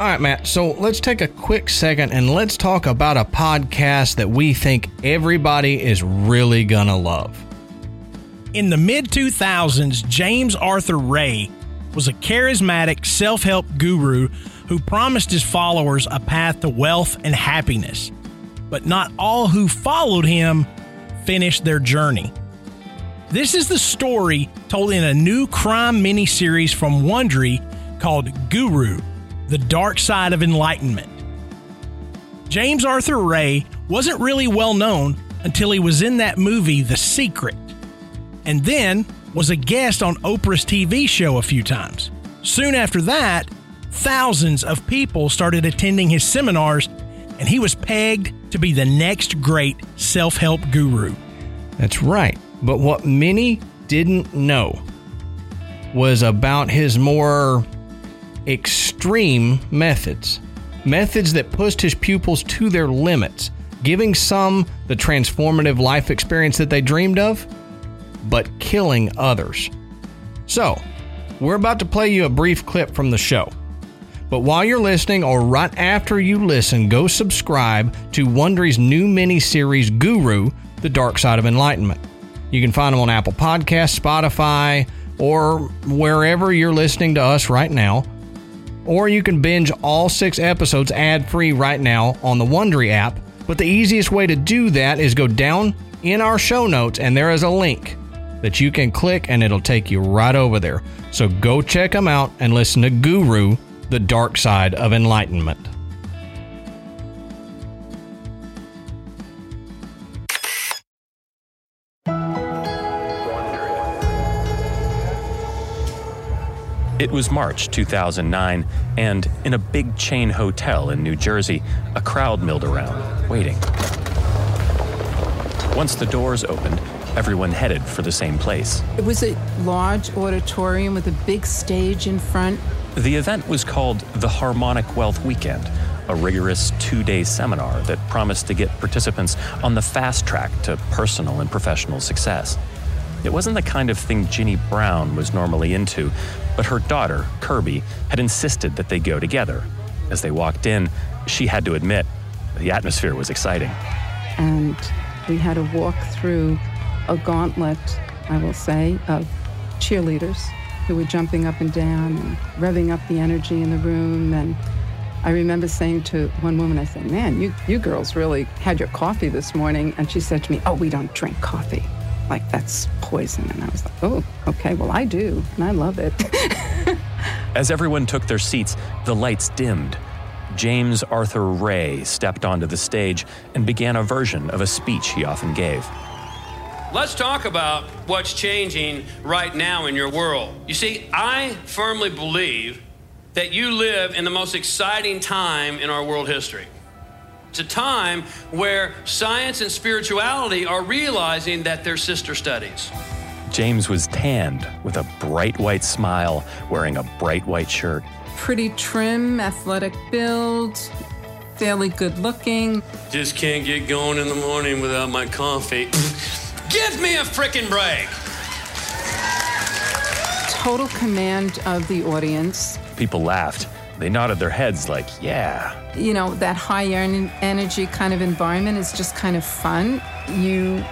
All right, Matt. So let's take a quick second and let's talk about a podcast that we think everybody is really going to love. In the mid 2000s, James Arthur Ray was a charismatic self help guru who promised his followers a path to wealth and happiness. But not all who followed him finished their journey. This is the story told in a new crime miniseries from Wondery called Guru The Dark Side of Enlightenment. James Arthur Ray wasn't really well known until he was in that movie The Secret, and then was a guest on Oprah's TV show a few times. Soon after that, thousands of people started attending his seminars, and he was pegged to be the next great self help guru. That's right. But what many didn't know was about his more extreme methods. Methods that pushed his pupils to their limits, giving some the transformative life experience that they dreamed of, but killing others. So, we're about to play you a brief clip from the show. But while you're listening, or right after you listen, go subscribe to Wondery's new mini series, Guru The Dark Side of Enlightenment. You can find them on Apple Podcasts, Spotify, or wherever you're listening to us right now. Or you can binge all six episodes ad free right now on the Wondery app. But the easiest way to do that is go down in our show notes, and there is a link that you can click, and it'll take you right over there. So go check them out and listen to Guru The Dark Side of Enlightenment. It was March 2009, and in a big chain hotel in New Jersey, a crowd milled around, waiting. Once the doors opened, everyone headed for the same place. It was a large auditorium with a big stage in front. The event was called the Harmonic Wealth Weekend, a rigorous two day seminar that promised to get participants on the fast track to personal and professional success. It wasn't the kind of thing Ginny Brown was normally into, but her daughter, Kirby, had insisted that they go together. As they walked in, she had to admit the atmosphere was exciting. And we had to walk through a gauntlet, I will say, of cheerleaders who were jumping up and down and revving up the energy in the room. And I remember saying to one woman, I said, Man, you, you girls really had your coffee this morning. And she said to me, Oh, we don't drink coffee. Like that's poison. And I was like, Oh, okay, well, I do. And I love it. As everyone took their seats, the lights dimmed. James Arthur Ray stepped onto the stage and began a version of a speech he often gave. Let's talk about what's changing right now in your world. You see, I firmly believe that you live in the most exciting time in our world history. It's a time where science and spirituality are realizing that they're sister studies. James was tanned with a bright white smile, wearing a bright white shirt. Pretty trim, athletic build, fairly good looking. Just can't get going in the morning without my coffee. Give me a frickin' break. Total command of the audience. People laughed. They nodded their heads, like, yeah. You know, that high energy kind of environment is just kind of fun. You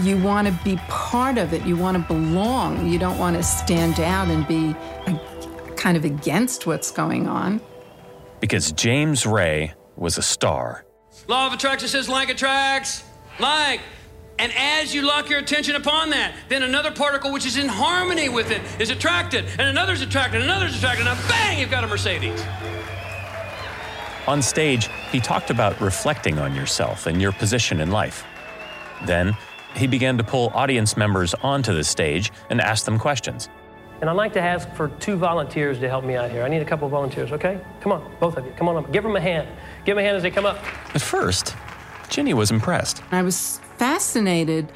you want to be part of it. You want to belong. You don't want to stand out and be a, kind of against what's going on. Because James Ray was a star. Law of attraction says like attracts like. And as you lock your attention upon that, then another particle which is in harmony with it is attracted, and another's attracted, and another's attracted, and bang, you've got a Mercedes. On stage, he talked about reflecting on yourself and your position in life. Then, he began to pull audience members onto the stage and ask them questions. And I'd like to ask for two volunteers to help me out here. I need a couple of volunteers, okay? Come on, both of you. Come on up. Give them a hand. Give them a hand as they come up. At first, Ginny was impressed. I was fascinated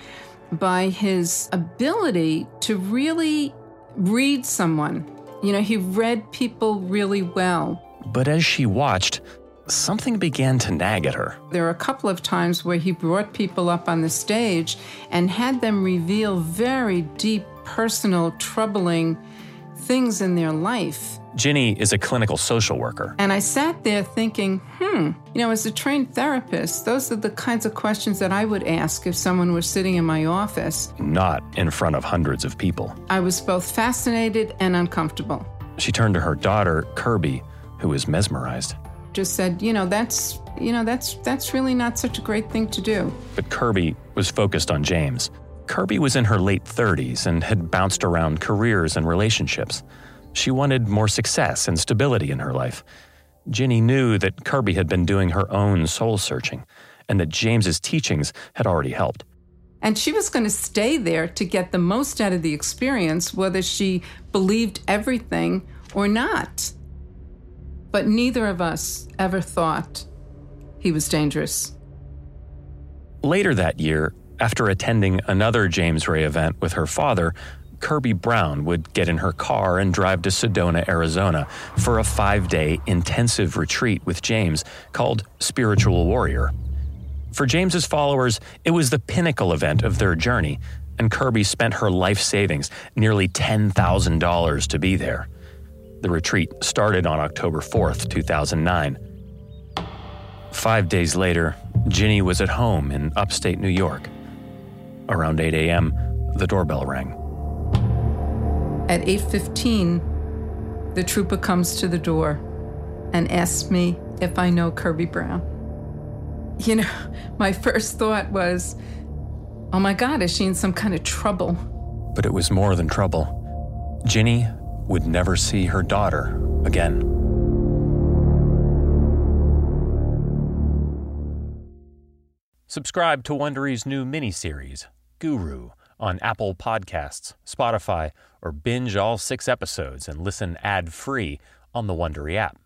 by his ability to really read someone. You know, he read people really well. But as she watched, something began to nag at her. There were a couple of times where he brought people up on the stage and had them reveal very deep, personal, troubling things in their life. Ginny is a clinical social worker. And I sat there thinking, hmm, you know, as a trained therapist, those are the kinds of questions that I would ask if someone were sitting in my office. Not in front of hundreds of people. I was both fascinated and uncomfortable. She turned to her daughter, Kirby, who was mesmerized. Just said, you know, that's, you know, that's that's really not such a great thing to do. But Kirby was focused on James. Kirby was in her late 30s and had bounced around careers and relationships. She wanted more success and stability in her life. Ginny knew that Kirby had been doing her own soul searching and that James's teachings had already helped. And she was going to stay there to get the most out of the experience, whether she believed everything or not. But neither of us ever thought he was dangerous. Later that year, after attending another James Ray event with her father, Kirby Brown would get in her car and drive to Sedona, Arizona for a five day intensive retreat with James called Spiritual Warrior. For James's followers, it was the pinnacle event of their journey, and Kirby spent her life savings, nearly $10,000, to be there. The retreat started on October 4th, 2009. Five days later, Ginny was at home in upstate New York. Around 8 a.m., the doorbell rang. At 8:15, the trooper comes to the door and asks me if I know Kirby Brown. You know, my first thought was, "Oh my god, is she in some kind of trouble?" But it was more than trouble. Ginny would never see her daughter again. Subscribe to Wondery's new miniseries, Guru, on Apple Podcasts, Spotify, or binge all six episodes and listen ad-free on the Wondery app.